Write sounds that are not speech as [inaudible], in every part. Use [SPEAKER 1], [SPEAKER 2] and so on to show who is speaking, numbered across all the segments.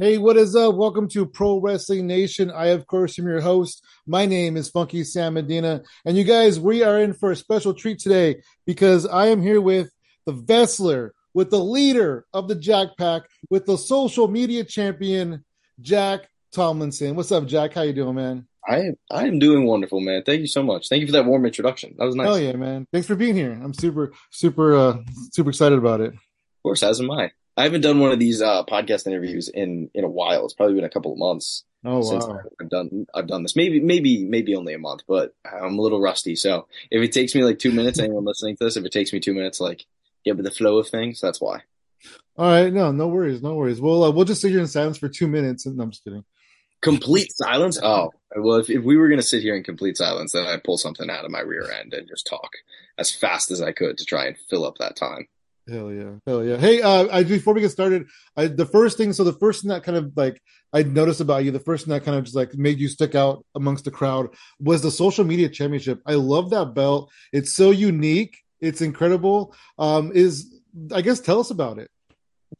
[SPEAKER 1] Hey, what is up? Welcome to Pro Wrestling Nation. I, of course, am your host. My name is Funky Sam Medina. And you guys, we are in for a special treat today because I am here with the Vestler, with the leader of the Jack Pack, with the social media champion, Jack Tomlinson. What's up, Jack? How you doing, man?
[SPEAKER 2] I am I am doing wonderful, man. Thank you so much. Thank you for that warm introduction. That was nice.
[SPEAKER 1] Oh yeah, man. Thanks for being here. I'm super, super, uh, super excited about it. Of
[SPEAKER 2] course, as am I. I haven't done one of these uh, podcast interviews in in a while. It's probably been a couple of months.
[SPEAKER 1] Oh since wow!
[SPEAKER 2] I've done I've done this. Maybe maybe maybe only a month, but I'm a little rusty. So if it takes me like two minutes, anyone listening to this, if it takes me two minutes, like get with the flow of things, that's why.
[SPEAKER 1] All right, no, no worries, no worries. We'll uh, we'll just sit here in silence for two minutes, and no, I'm just kidding.
[SPEAKER 2] Complete silence. Oh well, if if we were gonna sit here in complete silence, then I'd pull something out of my rear end and just talk as fast as I could to try and fill up that time.
[SPEAKER 1] Hell yeah, hell yeah. Hey, uh, I before we get started, I the first thing, so the first thing that kind of like I noticed about you, the first thing that kind of just like made you stick out amongst the crowd was the social media championship. I love that belt. It's so unique. It's incredible. Um, is I guess tell us about it.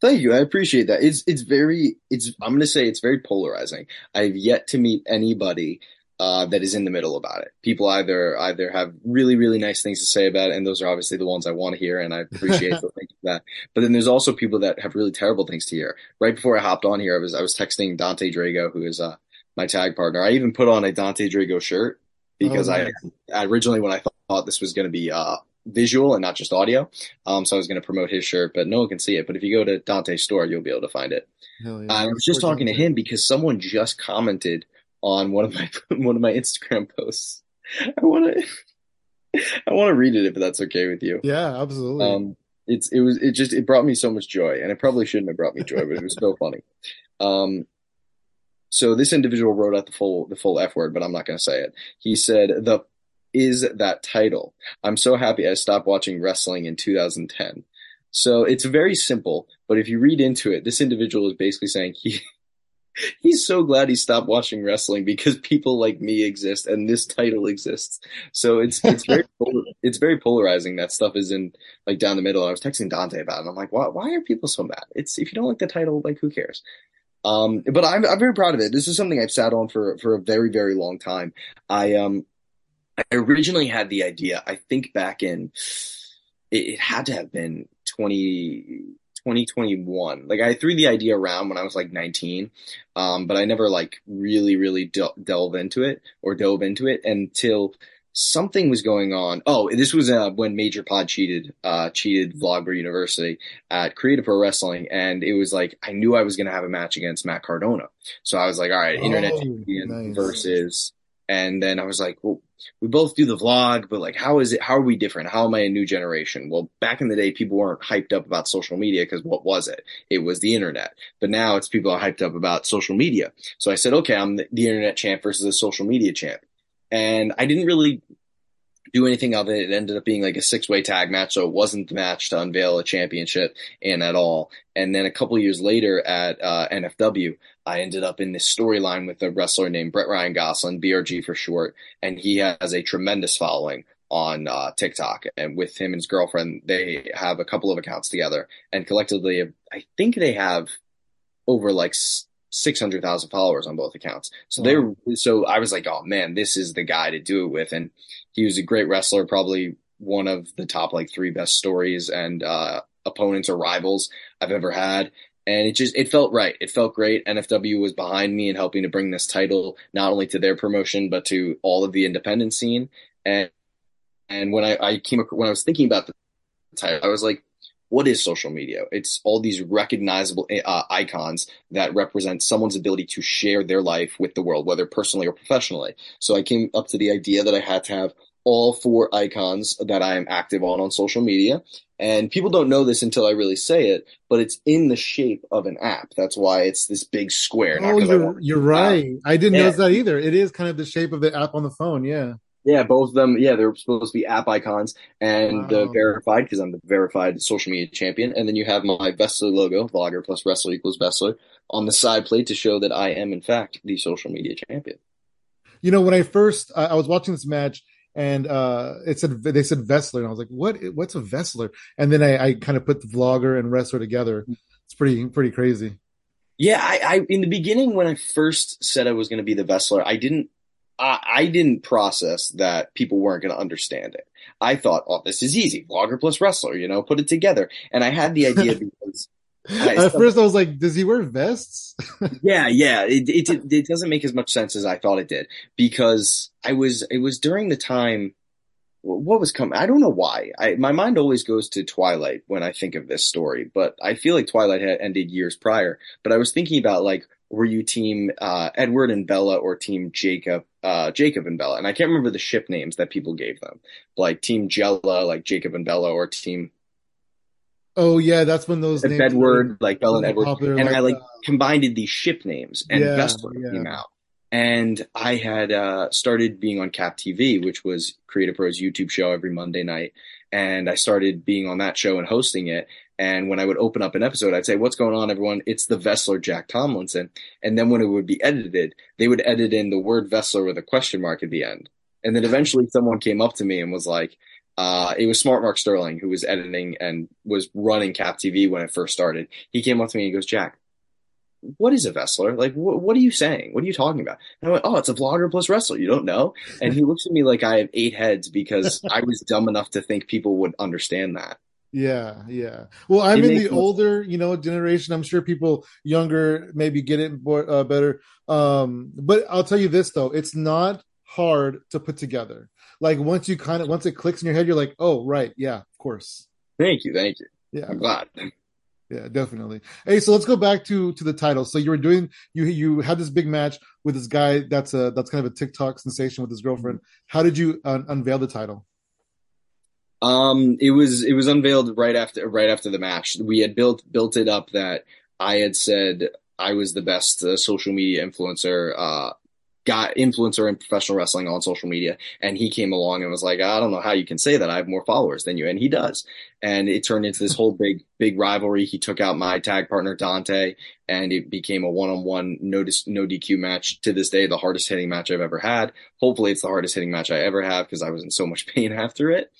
[SPEAKER 2] Thank you. I appreciate that. It's it's very it's I'm to say it's very polarizing. I've yet to meet anybody uh, that is in the middle about it. People either either have really really nice things to say about it, and those are obviously the ones I want to hear, and I appreciate [laughs] that. But then there's also people that have really terrible things to hear. Right before I hopped on here, I was I was texting Dante Drago, who is uh, my tag partner. I even put on a Dante Drago shirt because oh. I originally when I thought this was going to be uh, visual and not just audio, um, so I was going to promote his shirt, but no one can see it. But if you go to Dante's store, you'll be able to find it. Yeah. I was just talking to him because someone just commented on one of my [laughs] one of my Instagram posts. I want to I want to read it if that's okay with you.
[SPEAKER 1] Yeah, absolutely.
[SPEAKER 2] Um, it's it was it just it brought me so much joy, and it probably shouldn't have brought me joy, but it was so funny. Um, so this individual wrote out the full the full F word, but I'm not going to say it. He said the is that title. I'm so happy I stopped watching wrestling in 2010. So it's very simple, but if you read into it, this individual is basically saying he [laughs] he's so glad he stopped watching wrestling because people like me exist and this title exists. So it's it's very [laughs] it's very polarizing. That stuff is in like down the middle. I was texting Dante about it. And I'm like, why why are people so mad? It's if you don't like the title, like who cares? Um, but I'm I'm very proud of it. This is something I've sat on for for a very very long time. I um I originally had the idea. I think back in it, it had to have been 20 2021. Like I threw the idea around when I was like 19, um, but I never like really, really de- delve into it or dove into it until something was going on. Oh, this was uh, when Major Pod cheated, uh, cheated Vlogger University at Create a Pro Wrestling, and it was like I knew I was going to have a match against Matt Cardona, so I was like, all right, Internet oh, Champion nice. versus, and then I was like, well we both do the vlog, but like, how is it? How are we different? How am I a new generation? Well, back in the day, people weren't hyped up about social media because what was it? It was the internet. But now it's people are hyped up about social media. So I said, okay, I'm the, the internet champ versus a social media champ. And I didn't really do anything of it. It ended up being like a six way tag match, so it wasn't the match to unveil a championship in at all. And then a couple years later at uh, NFW, I ended up in this storyline with a wrestler named Brett Ryan Gosselin, BRG for short, and he has a tremendous following on uh, TikTok. And with him and his girlfriend, they have a couple of accounts together, and collectively, I think they have over like 600,000 followers on both accounts. So wow. they so I was like, oh man, this is the guy to do it with. And he was a great wrestler, probably one of the top like three best stories and, uh, opponents or rivals I've ever had. And it just, it felt right. It felt great. NFW was behind me and helping to bring this title not only to their promotion, but to all of the independent scene. And, and when I, I came, when I was thinking about the title, I was like, what is social media? It's all these recognizable uh, icons that represent someone's ability to share their life with the world, whether personally or professionally. So I came up to the idea that I had to have all four icons that I am active on on social media. And people don't know this until I really say it, but it's in the shape of an app. That's why it's this big square.
[SPEAKER 1] Oh, you're, you're right. I didn't yeah. notice that either. It is kind of the shape of the app on the phone. Yeah.
[SPEAKER 2] Yeah, both of them. Yeah, they're supposed to be app icons and wow. the verified because I'm the verified social media champion. And then you have my Vestler logo, vlogger plus wrestler equals Vestler, on the side plate to show that I am in fact the social media champion.
[SPEAKER 1] You know, when I first uh, I was watching this match and uh it said they said Vestler, and I was like, what? What's a Vestler? And then I, I kind of put the vlogger and wrestler together. It's pretty pretty crazy.
[SPEAKER 2] Yeah, I, I in the beginning when I first said I was going to be the Vestler, I didn't I, I didn't process that people weren't going to understand it. I thought, oh, this is easy, vlogger plus wrestler, you know, put it together. And I had the idea [laughs] because
[SPEAKER 1] I, at first I was like, does he wear vests? [laughs]
[SPEAKER 2] yeah, yeah. It, it it doesn't make as much sense as I thought it did because I was it was during the time what was coming? I don't know why. I, my mind always goes to Twilight when I think of this story, but I feel like Twilight had ended years prior. But I was thinking about like, were you team uh, Edward and Bella or team Jacob, uh, Jacob and Bella? And I can't remember the ship names that people gave them, like Team Jella, like Jacob and Bella, or Team.
[SPEAKER 1] Oh yeah, that's when those
[SPEAKER 2] names Edward, like Bella and Edward, popular, and like, I like uh, combined these ship names, and yeah, Vestler yeah. came out and I had uh, started being on Cap TV, which was Creative Pros YouTube show every Monday night, and I started being on that show and hosting it. And when I would open up an episode, I'd say, "What's going on, everyone? It's the Vestler Jack Tomlinson." And then when it would be edited, they would edit in the word Vestler with a question mark at the end. And then eventually, someone came up to me and was like, uh, it was Smart Mark Sterling who was editing and was running Cap TV when it first started. He came up to me and he goes, Jack, what is a Vestler? Like, wh- what are you saying? What are you talking about? And I went, oh, it's a vlogger plus wrestler. You don't know? And he looks at me like I have eight heads because [laughs] I was dumb enough to think people would understand that.
[SPEAKER 1] Yeah, yeah. Well, I'm it in the older, you know, generation. I'm sure people younger maybe get it more, uh, better. Um, but I'll tell you this though, it's not hard to put together. Like once you kind of once it clicks in your head, you're like, oh, right, yeah, of course.
[SPEAKER 2] Thank you, thank you.
[SPEAKER 1] Yeah,
[SPEAKER 2] I'm glad.
[SPEAKER 1] Yeah, definitely. Hey, so let's go back to to the title. So you were doing you you had this big match with this guy that's a that's kind of a TikTok sensation with his girlfriend. How did you uh, unveil the title?
[SPEAKER 2] Um, it was it was unveiled right after right after the match. We had built built it up that I had said I was the best uh, social media influencer uh, got influencer in professional wrestling on social media. And he came along and was like, I don't know how you can say that. I have more followers than you. And he does. And it turned into this whole big, big rivalry. He took out my tag partner, Dante, and it became a one on one no, no DQ match to this day, the hardest hitting match I've ever had. Hopefully it's the hardest hitting match I ever have because I was in so much [laughs] pain after it.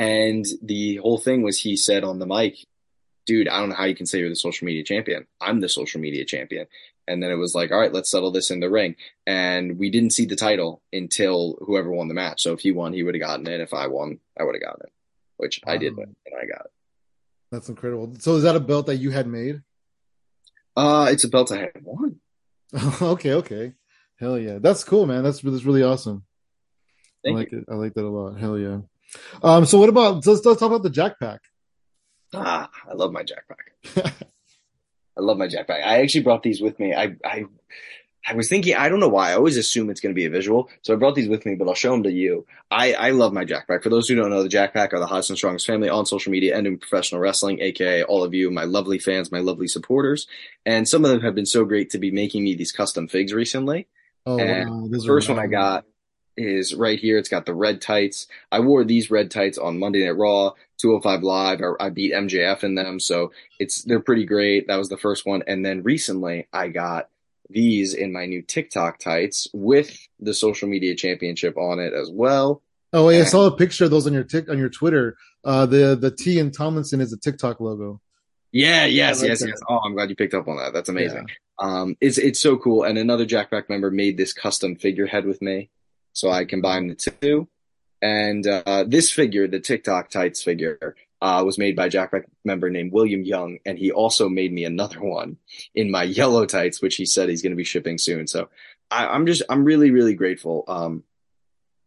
[SPEAKER 2] And the whole thing was he said on the mic, dude, I don't know how you can say you're the social media champion. I'm the social media champion. And then it was like, all right, let's settle this in the ring. And we didn't see the title until whoever won the match. So if he won, he would have gotten it. If I won, I would have gotten it, which I did win and I got it.
[SPEAKER 1] That's incredible. So is that a belt that you had made?
[SPEAKER 2] Uh, it's a belt I had won. [laughs]
[SPEAKER 1] okay, okay. Hell yeah. That's cool, man. That's, that's really awesome. Thank I like you. it. I like that a lot. Hell yeah. Um, so what about, let's, let's talk about the Jack Pack.
[SPEAKER 2] Ah, I love my Jack Pack. [laughs] I love my jetpack. I actually brought these with me. I, I, I was thinking, I don't know why. I always assume it's going to be a visual. So I brought these with me, but I'll show them to you. I, I love my Jackpack. For those who don't know, the Jackpack are the hottest and strongest family on social media and in professional wrestling, aka all of you, my lovely fans, my lovely supporters. And some of them have been so great to be making me these custom figs recently. Oh, wow. the first one I got is right here. It's got the red tights. I wore these red tights on Monday Night Raw, 205 Live. I, I beat MJF in them, so it's they're pretty great. That was the first one, and then recently I got these in my new TikTok tights with the social media championship on it as well.
[SPEAKER 1] Oh, yeah, I saw a picture of those on your tick on your Twitter. Uh, the the T in Tomlinson is a TikTok logo.
[SPEAKER 2] Yeah, yes, like yes, that. yes. Oh, I'm glad you picked up on that. That's amazing. Yeah. Um, it's it's so cool. And another Jackpack member made this custom figurehead with me. So I combined the two. And uh, this figure, the TikTok tights figure, uh, was made by a Jack member named William Young, and he also made me another [laughs] one in my yellow tights, which he said he's going to be shipping soon. So I, am just, I'm really, really grateful. Um,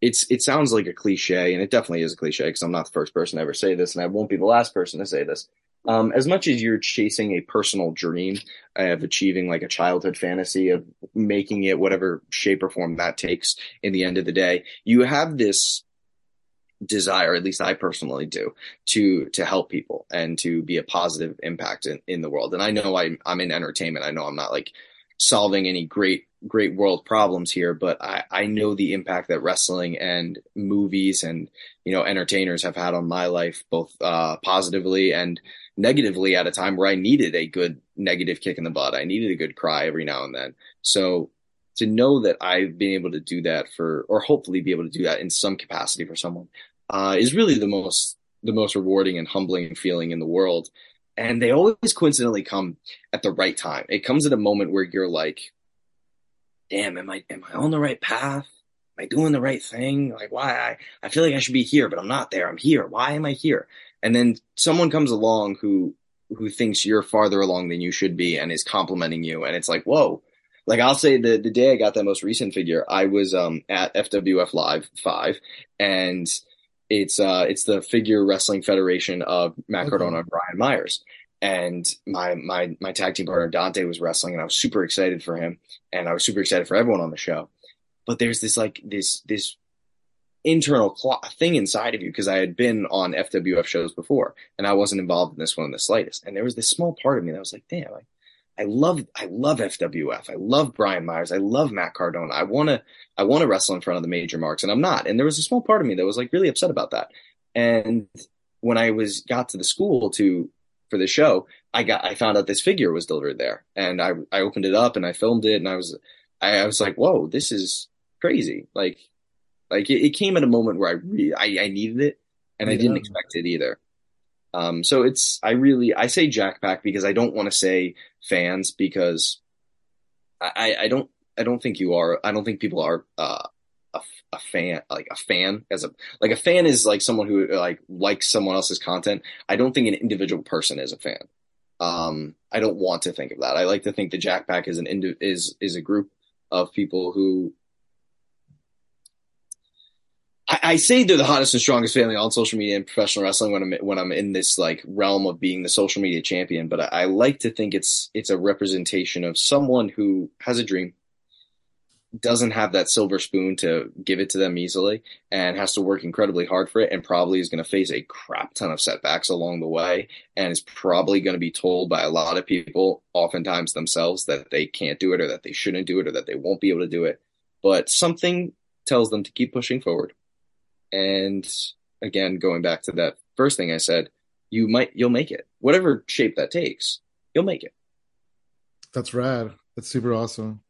[SPEAKER 2] it's, it sounds like a cliche, and it definitely is a cliche because I'm not the first person to ever say this, and I won't be the last person to say this. Um, as much as you're chasing a personal dream of achieving like a childhood fantasy of making it whatever shape or form that takes in the end of the day, you have this desire, at least I personally do, to to help people and to be a positive impact in, in the world. And I know I'm I'm in entertainment. I know I'm not like solving any great great world problems here, but I, I know the impact that wrestling and movies and you know entertainers have had on my life, both uh, positively and negatively at a time where I needed a good negative kick in the butt. I needed a good cry every now and then. So to know that I've been able to do that for, or hopefully be able to do that in some capacity for someone, uh, is really the most, the most rewarding and humbling feeling in the world. And they always coincidentally come at the right time. It comes at a moment where you're like, damn, am I am I on the right path? Am I doing the right thing? Like why I, I feel like I should be here, but I'm not there. I'm here. Why am I here? And then someone comes along who who thinks you're farther along than you should be and is complimenting you and it's like, whoa. Like I'll say the the day I got that most recent figure, I was um at FWF Live five and it's uh it's the figure wrestling federation of Matt okay. Cardona and Brian Myers and my my my tag team partner Dante was wrestling, and I was super excited for him, and I was super excited for everyone on the show. But there's this like this this internal cl- thing inside of you because I had been on FWF shows before, and I wasn't involved in this one in the slightest. And there was this small part of me that was like, damn, I, I love I love FWF, I love Brian Myers, I love Matt Cardona. I wanna I wanna wrestle in front of the major marks, and I'm not. And there was a small part of me that was like really upset about that. And when I was got to the school to for the show, I got I found out this figure was delivered there, and I I opened it up and I filmed it, and I was I, I was like, whoa, this is crazy. Like like it, it came at a moment where I really I, I needed it, and yeah. I didn't expect it either. Um, so it's I really I say Jackpack because I don't want to say fans because I I don't I don't think you are I don't think people are uh, a, a fan like a fan as a like a fan is like someone who like likes someone else's content. I don't think an individual person is a fan. Um i don't want to think of that. I like to think the jackpack is an indi- is is a group of people who I, say they're the hottest and strongest family on social media and professional wrestling when I'm when I'm in this like realm of being the social media champion. But I, I like to think it's it's a representation of someone who has a dream, doesn't have that silver spoon to give it to them easily and has to work incredibly hard for it and probably is going to face a crap ton of setbacks along the way and is probably going to be told by a lot of people oftentimes themselves that they can't do it or that they shouldn't do it or that they won't be able to do it but something tells them to keep pushing forward and again going back to that first thing i said you might you'll make it whatever shape that takes you'll make it
[SPEAKER 1] that's rad that's super awesome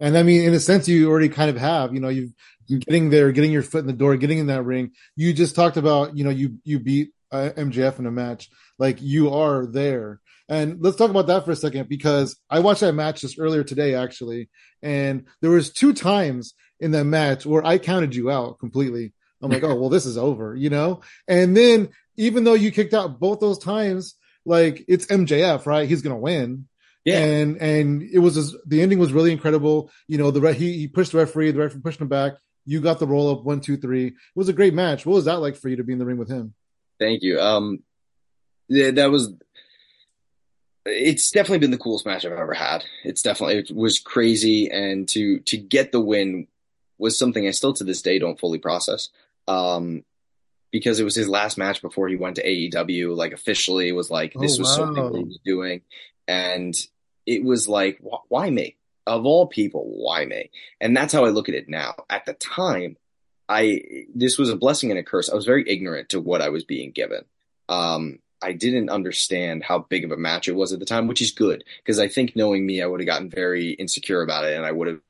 [SPEAKER 1] and I mean, in a sense, you already kind of have. You know, you are getting there, getting your foot in the door, getting in that ring. You just talked about, you know, you you beat uh, MJF in a match. Like you are there. And let's talk about that for a second because I watched that match just earlier today, actually, and there was two times in that match where I counted you out completely. I'm like, oh [laughs] well, this is over, you know. And then even though you kicked out both those times, like it's MJF, right? He's gonna win. Yeah. And and it was just, the ending was really incredible. You know, the re- he he pushed the referee, the referee pushed him back. You got the roll up one, two, three. It was a great match. What was that like for you to be in the ring with him?
[SPEAKER 2] Thank you. Um, yeah, that was. It's definitely been the coolest match I've ever had. It's definitely it was crazy, and to to get the win was something I still to this day don't fully process. Um, because it was his last match before he went to AEW. Like officially, was like this oh, was wow. something he was doing, and it was like, why me? Of all people, why me? And that's how I look at it now. At the time, I this was a blessing and a curse. I was very ignorant to what I was being given. Um, I didn't understand how big of a match it was at the time, which is good because I think knowing me, I would have gotten very insecure about it, and I would have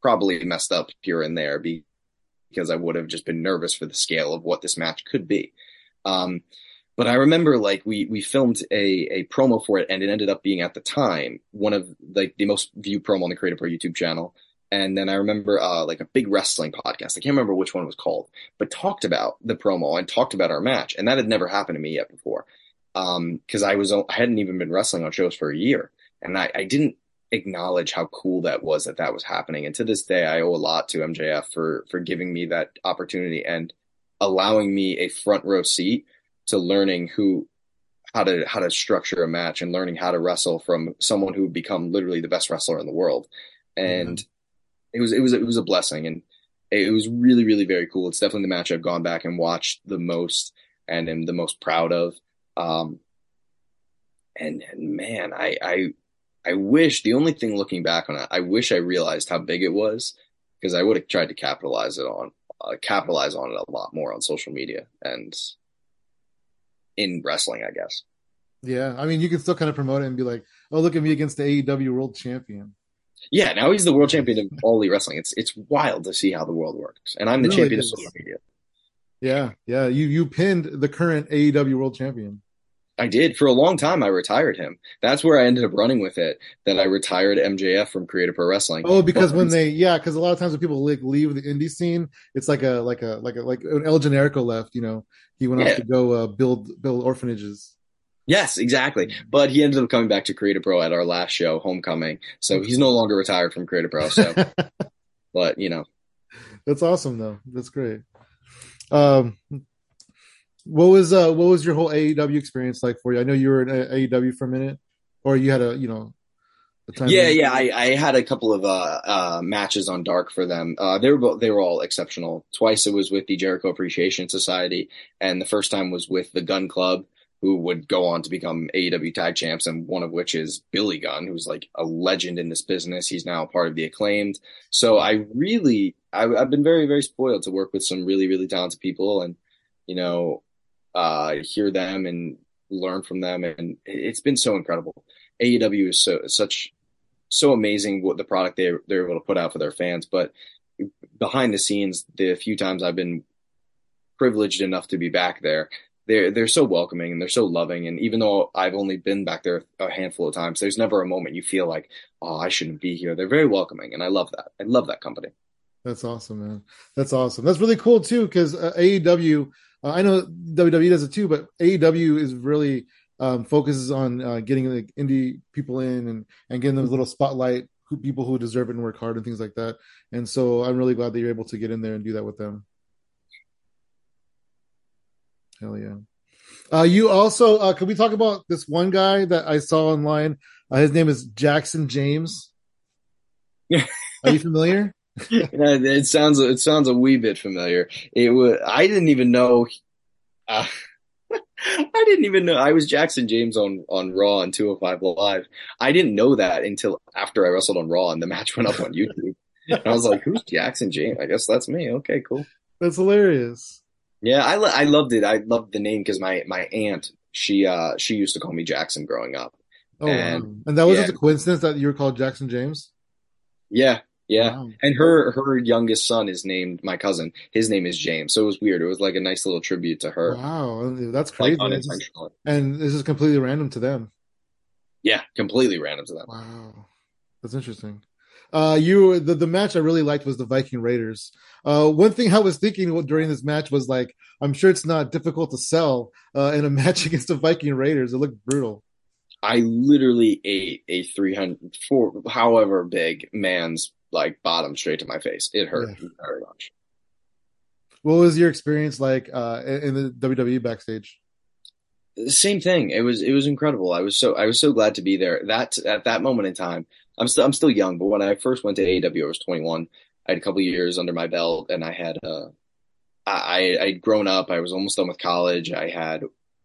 [SPEAKER 2] probably messed up here and there because I would have just been nervous for the scale of what this match could be. Um, but I remember like we we filmed a a promo for it, and it ended up being at the time one of like the most viewed promo on the Create a Pro YouTube channel. And then I remember uh, like a big wrestling podcast. I can't remember which one was called, but talked about the promo and talked about our match, and that had never happened to me yet before. Because um, I was I hadn't even been wrestling on shows for a year, and I, I didn't acknowledge how cool that was that that was happening. And to this day, I owe a lot to MJF for for giving me that opportunity and allowing me a front row seat to learning who how to how to structure a match and learning how to wrestle from someone who would become literally the best wrestler in the world. And mm-hmm. it was it was it was a blessing and it was really really very cool. It's definitely the match I've gone back and watched the most and am the most proud of. Um, and, and man, I I I wish the only thing looking back on it, I wish I realized how big it was because I would have tried to capitalize it on uh, capitalize on it a lot more on social media and in wrestling, I guess.
[SPEAKER 1] Yeah, I mean, you can still kind of promote it and be like, "Oh, look at me against the AEW World Champion."
[SPEAKER 2] Yeah, now he's the world champion of all elite wrestling. It's it's wild to see how the world works, and I'm the champion of social media.
[SPEAKER 1] Yeah, yeah, you you pinned the current AEW World Champion.
[SPEAKER 2] I did for a long time. I retired him. That's where I ended up running with it. That I retired MJF from Create a Pro Wrestling.
[SPEAKER 1] Oh, because when they yeah, because a lot of times when people like leave the indie scene, it's like a like a like a like an El Generico left. You know, he went yeah. off to go uh, build build orphanages.
[SPEAKER 2] Yes, exactly. But he ended up coming back to Create a Pro at our last show, Homecoming. So he's no longer retired from Create a Pro. So, [laughs] but you know,
[SPEAKER 1] that's awesome though. That's great. Um, what was uh what was your whole AEW experience like for you? I know you were in AEW for a minute, or you had a you know.
[SPEAKER 2] A time Yeah, yeah, I, I had a couple of uh, uh, matches on Dark for them. Uh, they were they were all exceptional. Twice it was with the Jericho Appreciation Society, and the first time was with the Gunn Club, who would go on to become AEW tag champs, and one of which is Billy Gunn, who's like a legend in this business. He's now part of the acclaimed. So I really, I, I've been very, very spoiled to work with some really, really talented people, and you know, uh, hear them and learn from them. And it's been so incredible. AEW is so such so amazing what the product they they're able to put out for their fans. But behind the scenes, the few times I've been privileged enough to be back there, they're they're so welcoming and they're so loving. And even though I've only been back there a handful of times, there's never a moment you feel like, oh, I shouldn't be here. They're very welcoming, and I love that. I love that company.
[SPEAKER 1] That's awesome, man. That's awesome. That's really cool too, because uh, AEW uh, I know WWE does it too, but AEW is really um, focuses on uh, getting the indie people in and, and getting them a little spotlight, who, people who deserve it and work hard and things like that. And so I'm really glad that you're able to get in there and do that with them. Hell yeah. Uh, you also, uh, can we talk about this one guy that I saw online? Uh, his name is Jackson James. [laughs] Are you familiar? [laughs]
[SPEAKER 2] it sounds it sounds a wee bit familiar. It was I didn't even know. Uh, [laughs] I didn't even know I was Jackson James on on Raw and 205 Live. I didn't know that until after I wrestled on Raw and the match went up on YouTube. [laughs] and I was like, "Who's Jackson James?" I guess that's me. Okay, cool.
[SPEAKER 1] That's hilarious.
[SPEAKER 2] Yeah, I I loved it. I loved the name because my my aunt she uh she used to call me Jackson growing up.
[SPEAKER 1] Oh, and, wow. and that was yeah. just a coincidence that you were called Jackson James.
[SPEAKER 2] Yeah, yeah. Wow. And her her youngest son is named my cousin. His name is James. So it was weird. It was like a nice little tribute to her.
[SPEAKER 1] Wow. That's crazy. Like and this is completely random to them.
[SPEAKER 2] Yeah, completely random to them.
[SPEAKER 1] Wow. That's interesting. Uh, you the, the match I really liked was the Viking Raiders. Uh, one thing I was thinking during this match was like, I'm sure it's not difficult to sell uh, in a [laughs] match against the Viking Raiders. It looked brutal.
[SPEAKER 2] I literally ate a 300, four, however big man's like bottom straight to my face. It hurt yeah. very much.
[SPEAKER 1] What was your experience like uh, in the WWE backstage?
[SPEAKER 2] Same thing. It was it was incredible. I was so I was so glad to be there. That at that moment in time, I'm still I'm still young, but when I first went to AEW, I was 21. I had a couple years under my belt, and I had uh, I I'd grown up. I was almost done with college. I had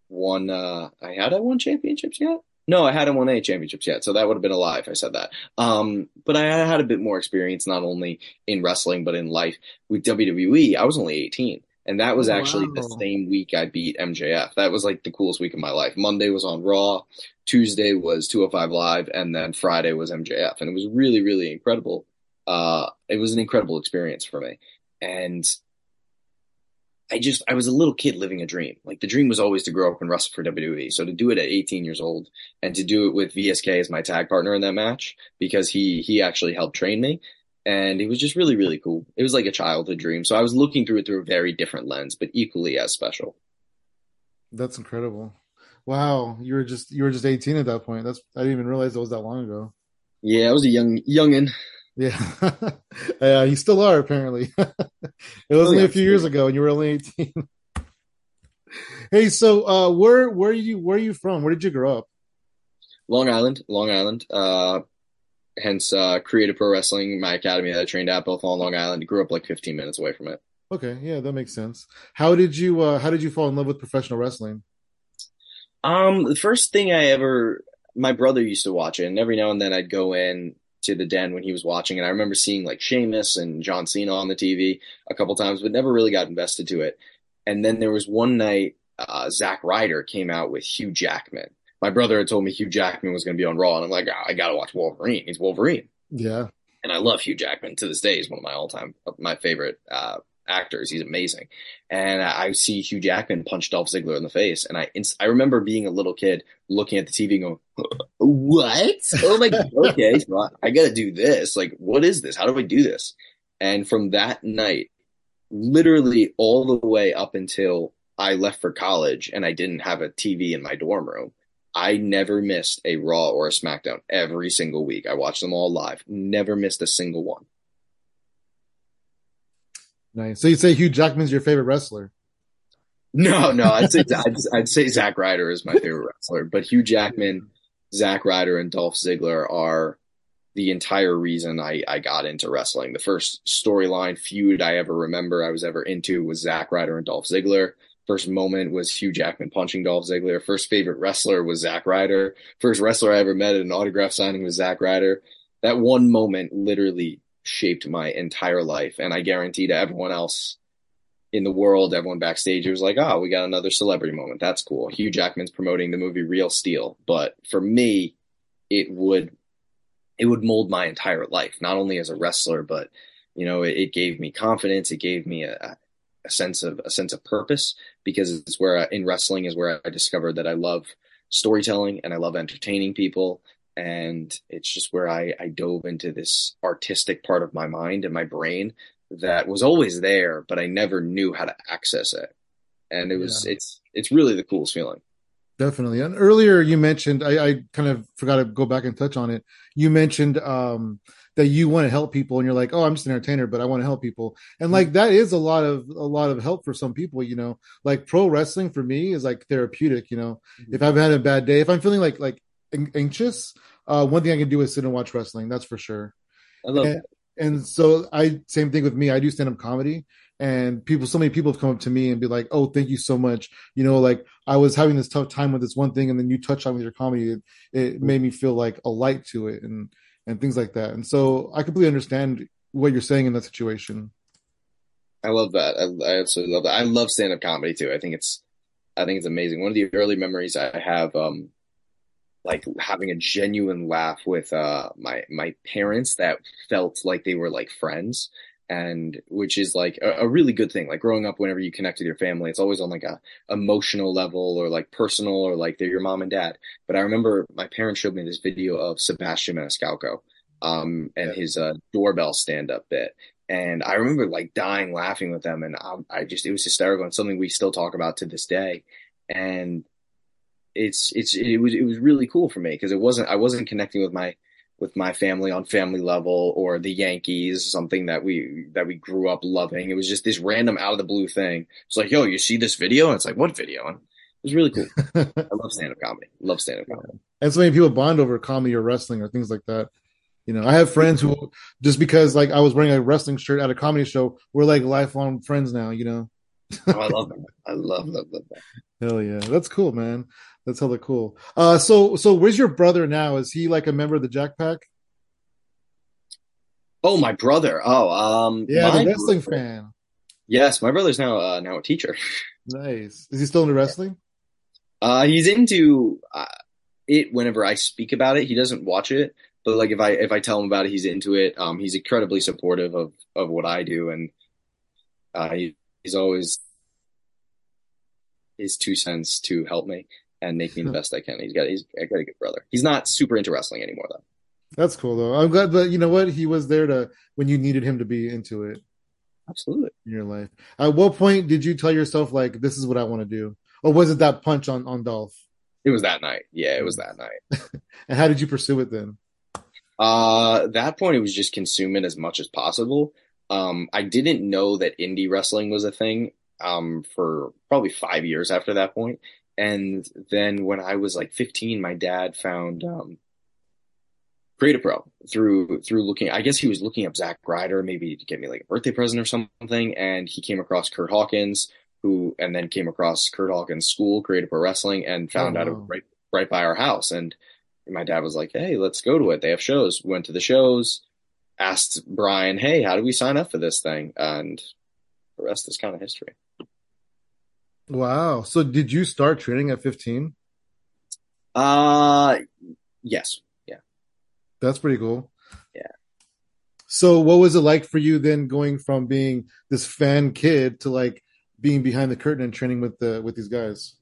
[SPEAKER 2] won uh, I had I won championships yet? No, I hadn't won any championships yet, so that would have been a lie if I said that. Um, but I had a bit more experience, not only in wrestling but in life. With WWE, I was only 18, and that was actually wow. the same week I beat MJF. That was like the coolest week of my life. Monday was on Raw, Tuesday was 205 Live, and then Friday was MJF, and it was really, really incredible. Uh, it was an incredible experience for me, and I just I was a little kid living a dream. Like the dream was always to grow up and wrestle for WWE. So to do it at 18 years old and to do it with VSK as my tag partner in that match because he he actually helped train me and it was just really really cool. It was like a childhood dream. So I was looking through it through a very different lens, but equally as special.
[SPEAKER 1] That's incredible. Wow, you were just you were just 18 at that point. That's I didn't even realize it was that long ago.
[SPEAKER 2] Yeah, I was a young youngin.
[SPEAKER 1] Yeah, [laughs] yeah, you still are apparently. [laughs] it was oh, only yeah, a few years ago, and you were only eighteen. [laughs] hey, so uh, where where are you where are you from? Where did you grow up?
[SPEAKER 2] Long Island, Long Island. Uh, hence, uh, Create a Pro Wrestling, my academy that I trained at, both on Long Island. Grew up like 15 minutes away from it.
[SPEAKER 1] Okay, yeah, that makes sense. How did you uh, How did you fall in love with professional wrestling?
[SPEAKER 2] Um, the first thing I ever, my brother used to watch it, and every now and then I'd go in to the den when he was watching, and I remember seeing like Sheamus and John Cena on the TV a couple times, but never really got invested to it. And then there was one night uh, Zack Ryder came out with Hugh Jackman. My brother had told me Hugh Jackman was going to be on Raw, and I'm like, oh, I got to watch Wolverine. He's Wolverine.
[SPEAKER 1] Yeah.
[SPEAKER 2] And I love Hugh Jackman to this day. He's one of my all time, my favorite uh, actors. He's amazing. And I see Hugh Jackman punch Dolph Ziggler in the face, and I I remember being a little kid looking at the TV and going, "What? Oh my god! [laughs] Okay, so I, I got to do this. Like, what is this? How do I do this?" And from that night, literally all the way up until I left for college and I didn't have a TV in my dorm room, I never missed a Raw or a SmackDown every single week. I watched them all live. Never missed a single one.
[SPEAKER 1] Nice. So you'd say Hugh Jackman's your favorite wrestler?
[SPEAKER 2] No, no. I'd say I'd, I'd say Zack Ryder is my favorite wrestler, but Hugh Jackman, Zack Ryder, and Dolph Ziggler are the entire reason I, I got into wrestling. The first storyline feud I ever remember I was ever into was Zack Ryder and Dolph Ziggler. First moment was Hugh Jackman punching Dolph Ziggler. First favorite wrestler was Zack Ryder. First wrestler I ever met at an autograph signing was Zack Ryder. That one moment literally shaped my entire life. And I guarantee to everyone else in the world, everyone backstage, it was like, oh, we got another celebrity moment. That's cool. Hugh Jackman's promoting the movie Real Steel. But for me, it would it would mold my entire life, not only as a wrestler, but you know, it, it gave me confidence. It gave me a, a, sense of a sense of purpose because it's where I, in wrestling is where I discovered that I love storytelling and I love entertaining people. And it's just where I, I dove into this artistic part of my mind and my brain that was always there, but I never knew how to access it. And it was, yeah. it's, it's really the coolest feeling.
[SPEAKER 1] Definitely. And earlier you mentioned, I, I, kind of forgot to go back and touch on it. You mentioned um, that you want to help people, and you're like, "Oh, I'm just an entertainer, but I want to help people." And like that is a lot of a lot of help for some people. You know, like pro wrestling for me is like therapeutic. You know, mm-hmm. if I've had a bad day, if I'm feeling like like anxious, uh, one thing I can do is sit and watch wrestling. That's for sure.
[SPEAKER 2] I love
[SPEAKER 1] and. And so I same thing with me. I do stand up comedy, and people so many people have come up to me and be like oh thank you so much you know like i was having this tough time with this one thing and then you touched on with your comedy it, it made me feel like a light to it and and things like that and so i completely understand what you're saying in that situation
[SPEAKER 2] i love that i, I absolutely love that i love stand-up comedy too i think it's i think it's amazing one of the early memories i have um like having a genuine laugh with uh my my parents that felt like they were like friends. And which is like a, a, really good thing. Like growing up whenever you connect with your family it's always on like a emotional level or like personal or like they're your mom and dad. But i remember my parents showed me this video of sebastian maniscalco um and yeah. his uh doorbell stand-up bit. And i remember like dying laughing with them. And I, I just it was hysterical and something we still talk about to this day. And it's it's it was it was really cool for me because it wasn't i wasn't connecting with my with my family on family level or the Yankees, something that we that we grew up loving. It was just this random out of the blue thing. It's like, yo, you see this video? And it's like, what video? And it was really cool. [laughs] I love stand up comedy. Love stand up comedy.
[SPEAKER 1] And so many people bond over comedy or wrestling or things like that. You know, I have friends who just because like I was wearing a wrestling shirt at a comedy show, we're like lifelong friends now, you know.
[SPEAKER 2] oh, I love that. I love, love, love that. [laughs]
[SPEAKER 1] Hell yeah. That's cool, man. That's hella cool. Uh, so so where's your brother now? Is he like a member of the Jack Pack?
[SPEAKER 2] Oh, my brother. Oh, um,
[SPEAKER 1] yeah, the wrestling brother. fan.
[SPEAKER 2] Yes, my brother's now uh, now a teacher. [laughs]
[SPEAKER 1] nice. Is he still into wrestling?
[SPEAKER 2] Uh, he's into uh, it whenever I speak about it. He doesn't watch it, but like if I if I tell him about it, he's into it. Um, he's incredibly supportive of of what I do, and uh, he, he's always his two cents to help me and make me the best I can. He's got he's I got a good brother. He's not super into wrestling anymore though.
[SPEAKER 1] That's cool though. I'm glad that you know what he was there to when you needed him to be into it.
[SPEAKER 2] Absolutely.
[SPEAKER 1] In your life. At what point did you tell yourself like this is what I want to do? Or was it that punch on on Dolph?
[SPEAKER 2] It was that night. Yeah, it was that night. [laughs]
[SPEAKER 1] and how did you pursue it then?
[SPEAKER 2] Uh that point it was just consume it as much as possible. Um I didn't know that indie wrestling was a thing um for probably 5 years after that point and then when I was like 15, my dad found um, Create a Pro through through looking. I guess he was looking up Zack Ryder, maybe to get me like a birthday present or something. And he came across Kurt Hawkins, who and then came across Kurt Hawkins' school, Create a Pro Wrestling, and found oh, out it right right by our house. And my dad was like, "Hey, let's go to it. They have shows." Went to the shows. Asked Brian, "Hey, how do we sign up for this thing?" And the rest is kind of history.
[SPEAKER 1] Wow. So did you start training at 15?
[SPEAKER 2] Uh yes. Yeah.
[SPEAKER 1] That's pretty cool.
[SPEAKER 2] Yeah.
[SPEAKER 1] So what was it like for you then going from being this fan kid to like being behind the curtain and training with the with these guys?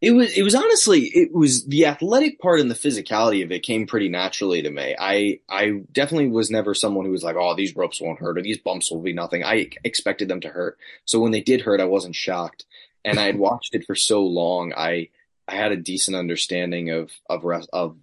[SPEAKER 2] It was it was honestly it was the athletic part and the physicality of it came pretty naturally to me. I I definitely was never someone who was like, "Oh, these ropes won't hurt or these bumps will be nothing." I expected them to hurt. So when they did hurt, I wasn't shocked. And I had [laughs] watched it for so long, I I had a decent understanding of of of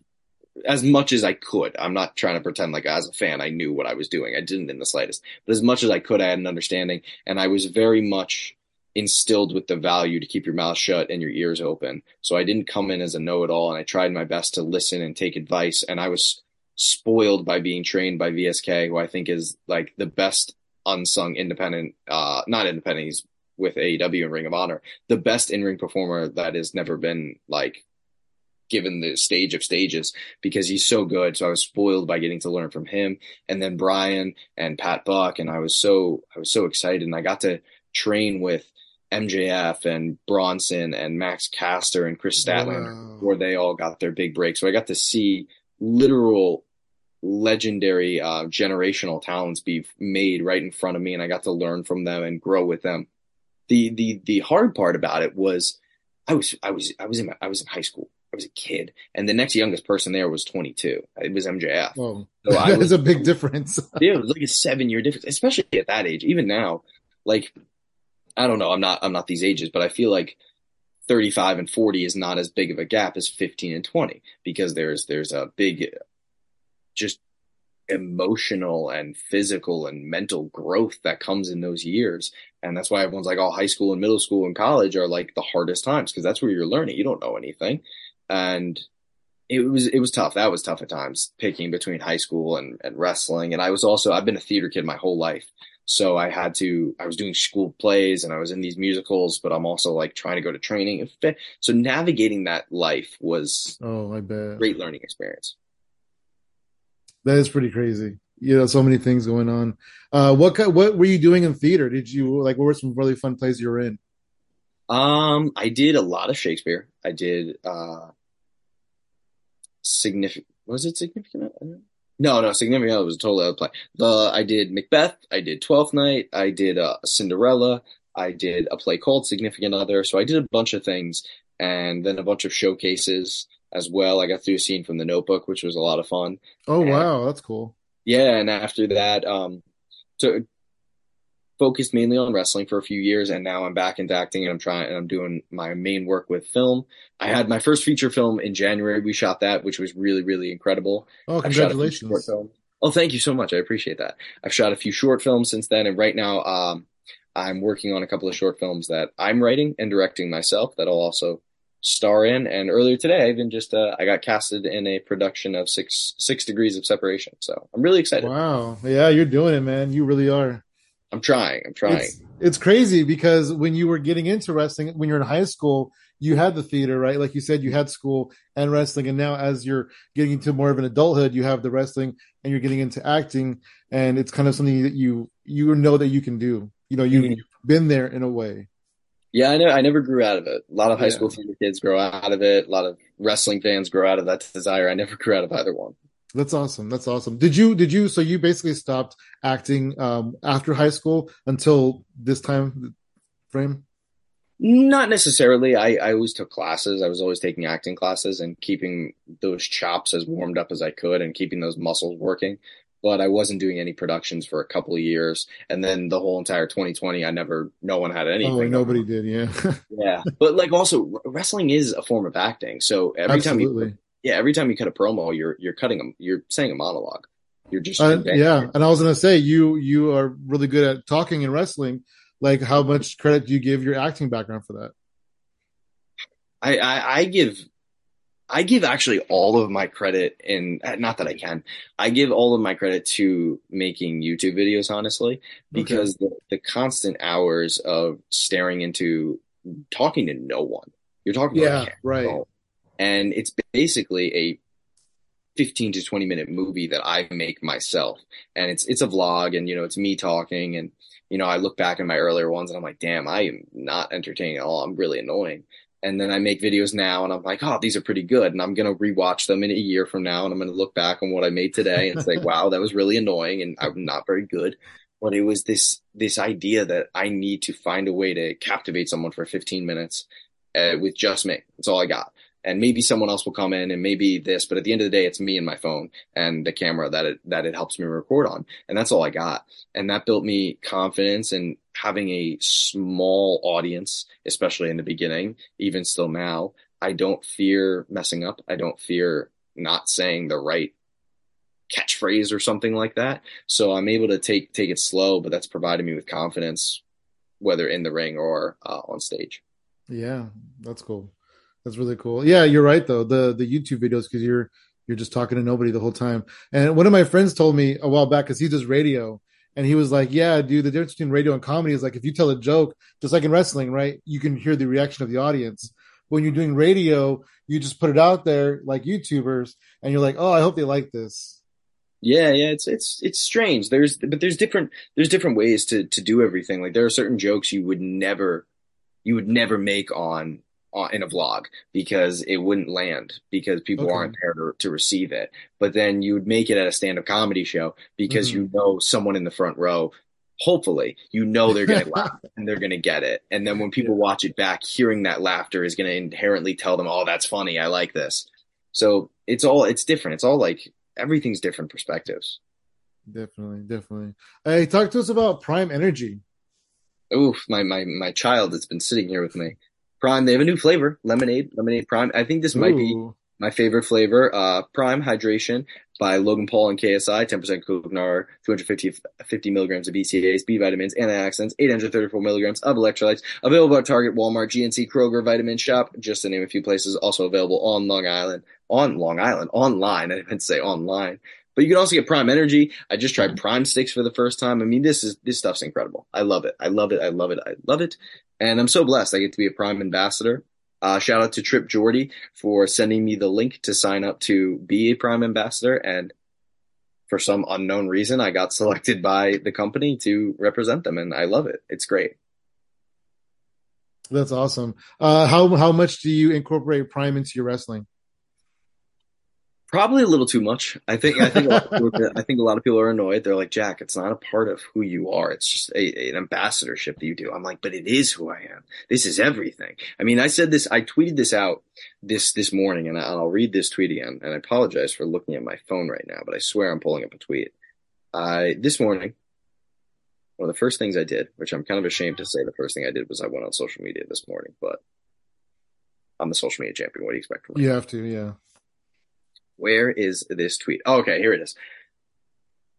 [SPEAKER 2] as much as I could. I'm not trying to pretend like as a fan I knew what I was doing. I didn't in the slightest. But as much as I could, I had an understanding and I was very much instilled with the value to keep your mouth shut and your ears open. So I didn't come in as a know-it-all and I tried my best to listen and take advice and I was spoiled by being trained by VSK who I think is like the best unsung independent uh not independent he's with AEW and Ring of Honor the best in-ring performer that has never been like given the stage of stages because he's so good. So I was spoiled by getting to learn from him and then Brian and Pat Buck. And I was so, I was so excited and I got to train with MJF and Bronson and Max Caster and Kris Statlander wow. before they all got their big break. So I got to see literal legendary uh, generational talents be made right in front of me, and I got to learn from them and grow with them. the the The hard part about it was, I was I was I was in I was in high school. I was a kid, and the next youngest person there was 22. It was MJF.
[SPEAKER 1] Oh, so [laughs] that was, a big difference. [laughs]
[SPEAKER 2] yeah, it was like a seven year difference, especially at that age. Even now, like I don't know. I'm not I'm not these ages, but I feel like 35 and 40 is not as big of a gap as 15 and 20 because there's there's a big just emotional and physical and mental growth that comes in those years. And that's why everyone's like oh high school and middle school and college are like the hardest times because that's where you're learning. You don't know anything. And it was it was tough. That was tough at times picking between high school and, and wrestling. And i was also i've been a theater kid my whole life so I had to, I was doing school plays and I was in these musicals, but I'm also like trying to go to training. So navigating that life was
[SPEAKER 1] oh, I bet
[SPEAKER 2] great learning experience.
[SPEAKER 1] That is pretty crazy. You know, so many things going on. Uh, what what were you doing in theater? Did you like? What were some really fun plays you were in?
[SPEAKER 2] Um, I did a lot of Shakespeare. I did uh, significant. Was it significant? No, no, Significant Other was a totally other play. The I did Macbeth, I did Twelfth Night, I did uh, Cinderella, I did a play called Significant Other. So I did a bunch of things, and then a bunch of showcases as well. I got through a scene from The Notebook, which was a lot of fun.
[SPEAKER 1] Oh
[SPEAKER 2] and,
[SPEAKER 1] wow, that's cool.
[SPEAKER 2] Yeah, and after that, um, so focused mainly on wrestling for a few years, and now I'm back into acting, and I'm trying, and I'm doing my main work with film. I had my first feature film in January. We shot that, which was really, really incredible.
[SPEAKER 1] Oh, congratulations!
[SPEAKER 2] Oh, thank you so much. I appreciate that. I've shot a few short films since then, and right now, um, I'm working on a couple of short films that I'm writing and directing myself. That I'll also star in. And earlier today, I even just uh, I got casted in a production of Six Six Degrees of Separation. So I'm really excited.
[SPEAKER 1] Wow! Yeah, you're doing it, man. You really are.
[SPEAKER 2] I'm trying. I'm trying.
[SPEAKER 1] It's, it's, crazy because when you were getting into wrestling, when you're in high school, you had the theater, right? Like you said, you had school and wrestling. And now as you're getting into more of an adulthood, you have the wrestling and you're getting into acting. And it's kind of something that you, you know that you can do. You know, you, mm-hmm. you've been there in a way.
[SPEAKER 2] Yeah, I know. I never grew out of it. A lot of high yeah. school theater kids grow out of it. A lot of wrestling fans grow out of that desire. I never grew out of either one.
[SPEAKER 1] That's awesome. That's awesome. Did you did you so you basically stopped acting um, after high school until this time frame?
[SPEAKER 2] Not necessarily. I, I always took classes. I was always taking acting classes and keeping those chops as warmed up as I could and keeping those muscles working. But I wasn't doing any productions for a couple of years, and then the whole entire 2020, I never, no one had anything. Oh,
[SPEAKER 1] nobody did, yeah, [laughs]
[SPEAKER 2] yeah. But like, also, wrestling is a form of acting. So every Absolutely. time you yeah, every time you cut a promo, you're you're cutting them. You're saying a monologue. You're just
[SPEAKER 1] uh, yeah. And I was gonna say you you are really good at talking and wrestling. Like, how much credit do you give your acting background for that?
[SPEAKER 2] I, I, I give I give actually all of my credit in not that I can. I give all of my credit to making YouTube videos, honestly, because okay. the, the constant hours of staring into talking to no one. You're talking
[SPEAKER 1] yeah, right
[SPEAKER 2] and it's basically a 15 to 20 minute movie that I make myself. And it's it's a vlog and you know it's me talking and you know I look back at my earlier ones and I'm like damn I am not entertaining at all. I'm really annoying. And then I make videos now and I'm like, oh, these are pretty good. And I'm going to rewatch them in a year from now and I'm going to look back on what I made today and say, [laughs] wow, that was really annoying and I'm not very good. But it was this, this idea that I need to find a way to captivate someone for 15 minutes uh, with just me. That's all I got and maybe someone else will come in and maybe this, but at the end of the day, it's me and my phone and the camera that it, that it helps me record on. And that's all I got. And that built me confidence and having a small audience, especially in the beginning, even still now, I don't fear messing up. I don't fear not saying the right catchphrase or something like that. So I'm able to take, take it slow, but that's provided me with confidence, whether in the ring or uh, on stage.
[SPEAKER 1] Yeah, that's cool. That's really cool. Yeah, you're right though. The the YouTube videos because you're you're just talking to nobody the whole time. And one of my friends told me a while back because he does radio, and he was like, "Yeah, dude, the difference between radio and comedy is like if you tell a joke, just like in wrestling, right? You can hear the reaction of the audience. When you're doing radio, you just put it out there like YouTubers, and you're like, oh, I hope they like this."
[SPEAKER 2] Yeah, yeah, it's it's it's strange. There's but there's different there's different ways to to do everything. Like there are certain jokes you would never you would never make on in a vlog because it wouldn't land because people okay. aren't there to, to, receive it. But then you would make it at a stand up comedy show because mm-hmm. you know someone in the front row. Hopefully, you know they're going [laughs] to laugh and they're going to get it. And then when people watch it back, hearing that laughter is going to inherently tell them, "Oh, that's funny. I like this." So it's all it's different. It's all like everything's different perspectives.
[SPEAKER 1] Definitely, definitely. Hey, talk to us about Prime Energy.
[SPEAKER 2] Oof, my my my child that's been sitting here with me. Prime. They have a new flavor, lemonade, lemonade prime. I think this Ooh. might be my favorite flavor. Uh, prime hydration by Logan Paul and KSI, 10% coconut, 250 50 milligrams of BCAAs, B vitamins, antioxidants, 834 milligrams of electrolytes. Available at Target, Walmart, GNC, Kroger, Vitamin Shoppe, just to name a few places. Also available on Long Island, on Long Island, online. I didn't say online. But you can also get Prime Energy. I just tried Prime Sticks for the first time. I mean, this is this stuff's incredible. I love it. I love it. I love it. I love it. And I'm so blessed I get to be a Prime ambassador. Uh, shout out to Trip Jordy for sending me the link to sign up to be a Prime ambassador. And for some unknown reason, I got [laughs] selected by the company to represent them, and I love it. It's great.
[SPEAKER 1] That's awesome. Uh, how how much do you incorporate Prime into your wrestling?
[SPEAKER 2] Probably a little too much. I think. I think. people, I think a lot of people are annoyed. They're like, "Jack, it's not a part of who you are. It's just a, an ambassadorship that you do." I'm like, "But it is who I am. This is everything." I mean, I said this. I tweeted this out this this morning, and I'll read this tweet again. And I apologize for looking at my phone right now, but I swear I'm pulling up a tweet. Uh, this morning, one of the first things I did, which I'm kind of ashamed to say, the first thing I did was I went on social media this morning. But I'm the social media champion. What do you expect from
[SPEAKER 1] me? You have to, yeah.
[SPEAKER 2] Where is this tweet? Oh, okay, here it is.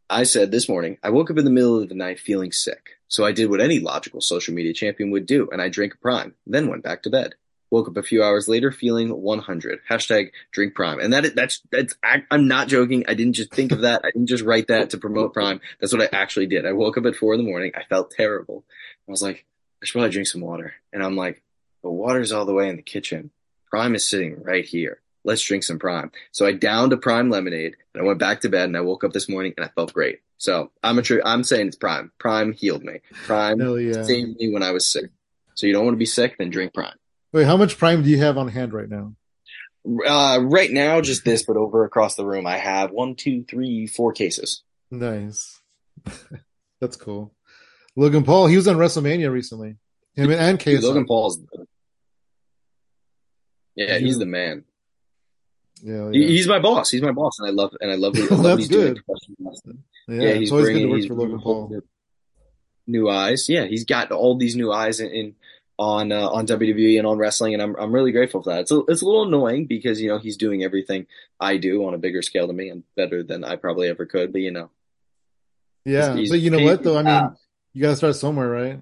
[SPEAKER 2] I said this morning, I woke up in the middle of the night feeling sick. So I did what any logical social media champion would do, and I drank a prime, then went back to bed. Woke up a few hours later feeling 100. Hashtag drink prime. And that, that's, that's, I, am not joking. I didn't just think of that. I didn't just write that to promote prime. That's what I actually did. I woke up at four in the morning. I felt terrible. I was like, I should probably drink some water. And I'm like, the water's all the way in the kitchen. Prime is sitting right here let's drink some prime. So I downed a prime lemonade and I went back to bed and I woke up this morning and I felt great. So I'm a true, I'm saying it's prime. Prime healed me. Prime yeah. saved me when I was sick. So you don't want to be sick, then drink prime.
[SPEAKER 1] Wait, how much prime do you have on hand right now?
[SPEAKER 2] Uh, right now, just this, but over across the room, I have one, two, three, four cases.
[SPEAKER 1] Nice. [laughs] That's cool. Logan Paul, he was on WrestleMania recently. Him and KSI.
[SPEAKER 2] Logan Paul's. Yeah, he's the man. Yeah, yeah, he's my boss. He's my boss, and I love and I love, I love [laughs]
[SPEAKER 1] That's he's good. Yeah, yeah, he's always bringing, good to work for Logan Paul.
[SPEAKER 2] New eyes, yeah. He's got all these new eyes in, in on uh, on WWE and on wrestling, and I'm I'm really grateful for that. It's a, it's a little annoying because you know he's doing everything I do on a bigger scale than me and better than I probably ever could. But you know,
[SPEAKER 1] yeah. He's, he's but you know what though? I mean, you got to start somewhere, right?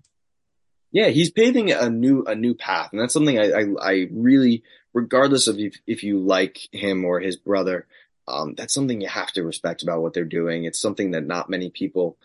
[SPEAKER 2] Yeah, he's paving a new a new path, and that's something I I, I really regardless of if, if you like him or his brother, um, that's something you have to respect about what they're doing. It's something that not many people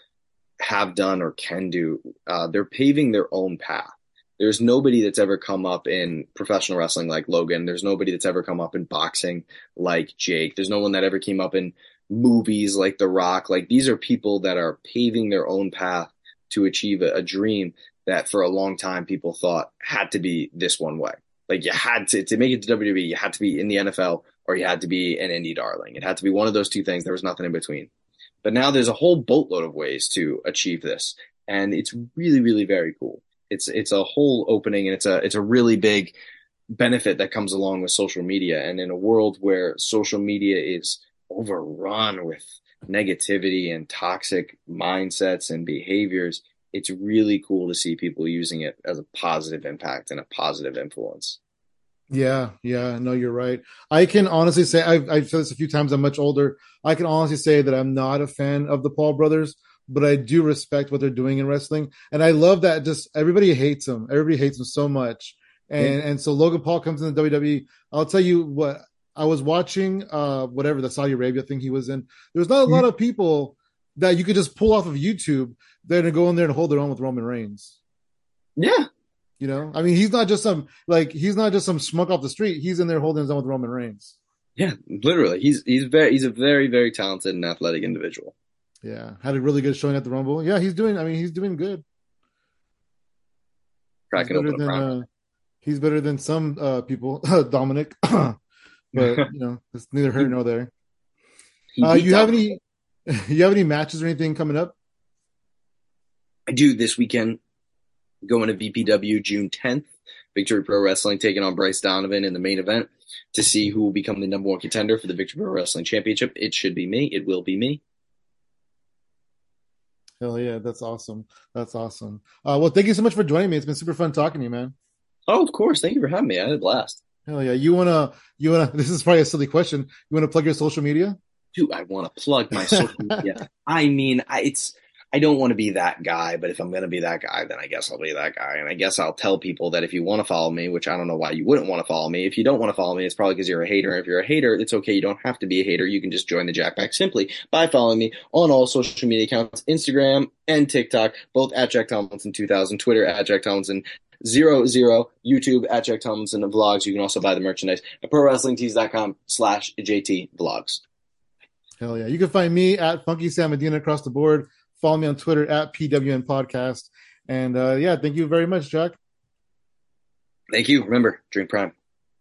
[SPEAKER 2] have done or can do. Uh, they're paving their own path. There's nobody that's ever come up in professional wrestling like Logan. There's nobody that's ever come up in boxing like Jake. There's no one that ever came up in movies like The Rock. Like these are people that are paving their own path to achieve a, a dream that for a long time people thought had to be this one way. Like you had to to make it to WWE, you had to be in the NFL or you had to be an indie darling. It had to be one of those two things. There was nothing in between. But now there's a whole boatload of ways to achieve this, and it's really, really very cool. It's it's a whole opening, and it's a it's a really big benefit that comes along with social media. And in a world where social media is overrun with negativity and toxic mindsets and behaviors, it's really cool to see people using it as a positive impact and a positive influence.
[SPEAKER 1] Yeah, yeah, no, you're right. I can honestly say I've I've said this a few times. I'm much older. I can honestly say that I'm not a fan of the Paul brothers, but I do respect what they're doing in wrestling, and I love that. Just everybody hates them. Everybody hates them so much, and yeah. and so Logan Paul comes in the WWE. I'll tell you what. I was watching uh whatever the Saudi Arabia thing he was in. There's not a lot of people that you could just pull off of YouTube They're gonna go in there and hold their own with Roman Reigns.
[SPEAKER 2] Yeah,
[SPEAKER 1] you know, I mean, he's not just some like he's not just some schmuck off the street. He's in there holding his own with Roman Reigns.
[SPEAKER 2] Yeah, literally, he's he's very he's a very very talented and athletic individual.
[SPEAKER 1] Yeah, had a really good showing at the Rumble. Yeah, he's doing. I mean, he's doing good.
[SPEAKER 2] Cracking he's better than uh,
[SPEAKER 1] he's better than some uh, people, [laughs] Dominic. [coughs] but [laughs] you know, it's neither here nor there. Uh, you have any? [laughs] You have any matches or anything coming up?
[SPEAKER 2] I do this weekend going to VPW June 10th. Victory Pro Wrestling taking on Bryce Donovan in the main event to see who will become the number one contender for the Victory Pro Wrestling Championship. It should be me. It will be me.
[SPEAKER 1] Hell yeah, that's awesome. That's awesome. Uh, well, thank you so much for joining me. It's been super fun talking to you, man.
[SPEAKER 2] Oh, of course. Thank you for having me. I had a blast.
[SPEAKER 1] Hell yeah. You wanna you wanna [laughs] this is probably a silly question. You wanna plug your social media?
[SPEAKER 2] Dude, I wanna plug my [laughs] social media. I mean, I, it's I don't want to be that guy, but if I'm going to be that guy, then I guess I'll be that guy. And I guess I'll tell people that if you want to follow me, which I don't know why you wouldn't want to follow me. If you don't want to follow me, it's probably because you're a hater. And if you're a hater, it's okay. You don't have to be a hater. You can just join the Jack Pack simply by following me on all social media accounts, Instagram and TikTok, both at Jack Tomlinson 2000, Twitter at Jack Tomlinson zero zero YouTube at Jack Tomlinson vlogs. You can also buy the merchandise at prowrestlingtees.com slash JT vlogs.
[SPEAKER 1] Hell yeah. You can find me at Funky Sam Medina across the board. Follow me on Twitter at PWN Podcast. And uh, yeah, thank you very much, Jack.
[SPEAKER 2] Thank you. Remember, drink prime.